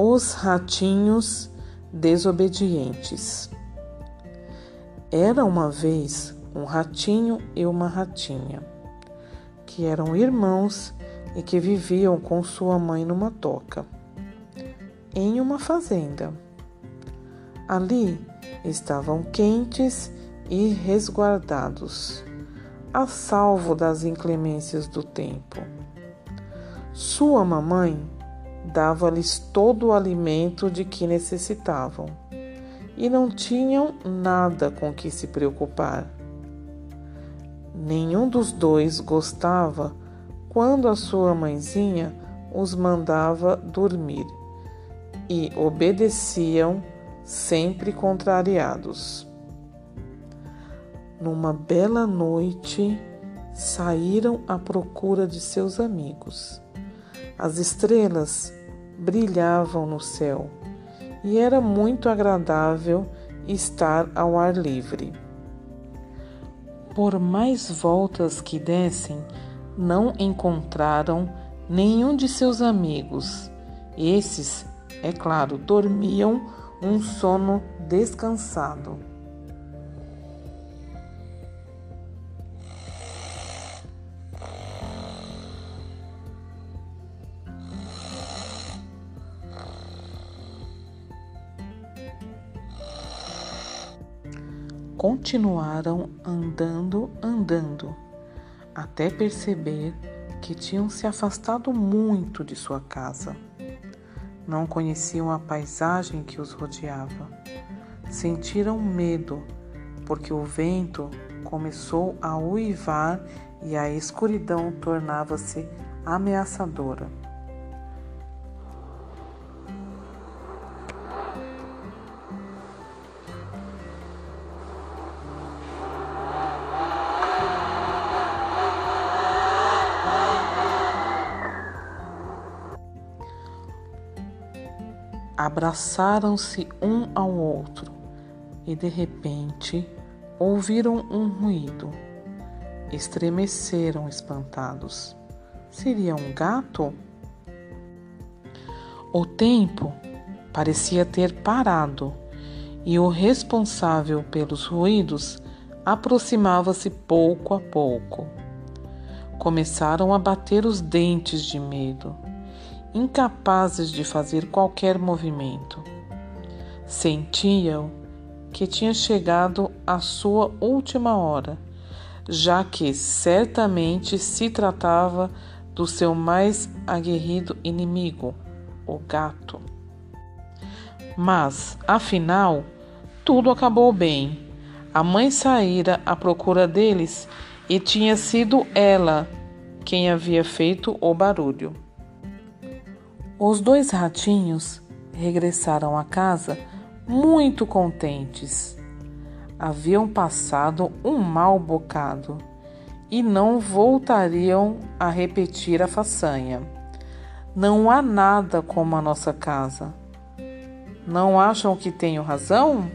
Os ratinhos desobedientes. Era uma vez um ratinho e uma ratinha, que eram irmãos e que viviam com sua mãe numa toca, em uma fazenda. Ali estavam quentes e resguardados, a salvo das inclemências do tempo. Sua mamãe dava-lhes todo o alimento de que necessitavam e não tinham nada com que se preocupar. Nenhum dos dois gostava quando a sua mãezinha os mandava dormir e obedeciam sempre contrariados. Numa bela noite, saíram à procura de seus amigos. As estrelas brilhavam no céu e era muito agradável estar ao ar livre. Por mais voltas que dessem, não encontraram nenhum de seus amigos. Esses, é claro, dormiam um sono descansado. Continuaram andando, andando, até perceber que tinham se afastado muito de sua casa. Não conheciam a paisagem que os rodeava. Sentiram medo, porque o vento começou a uivar e a escuridão tornava-se ameaçadora. Abraçaram-se um ao outro e de repente ouviram um ruído. Estremeceram espantados. Seria um gato? O tempo parecia ter parado e o responsável pelos ruídos aproximava-se pouco a pouco. Começaram a bater os dentes de medo incapazes de fazer qualquer movimento. Sentiam que tinha chegado a sua última hora, já que certamente se tratava do seu mais aguerrido inimigo, o gato. Mas, afinal, tudo acabou bem. A mãe saíra à procura deles e tinha sido ela quem havia feito o barulho. Os dois ratinhos regressaram a casa muito contentes. Haviam passado um mau bocado e não voltariam a repetir a façanha. Não há nada como a nossa casa. Não acham que tenho razão?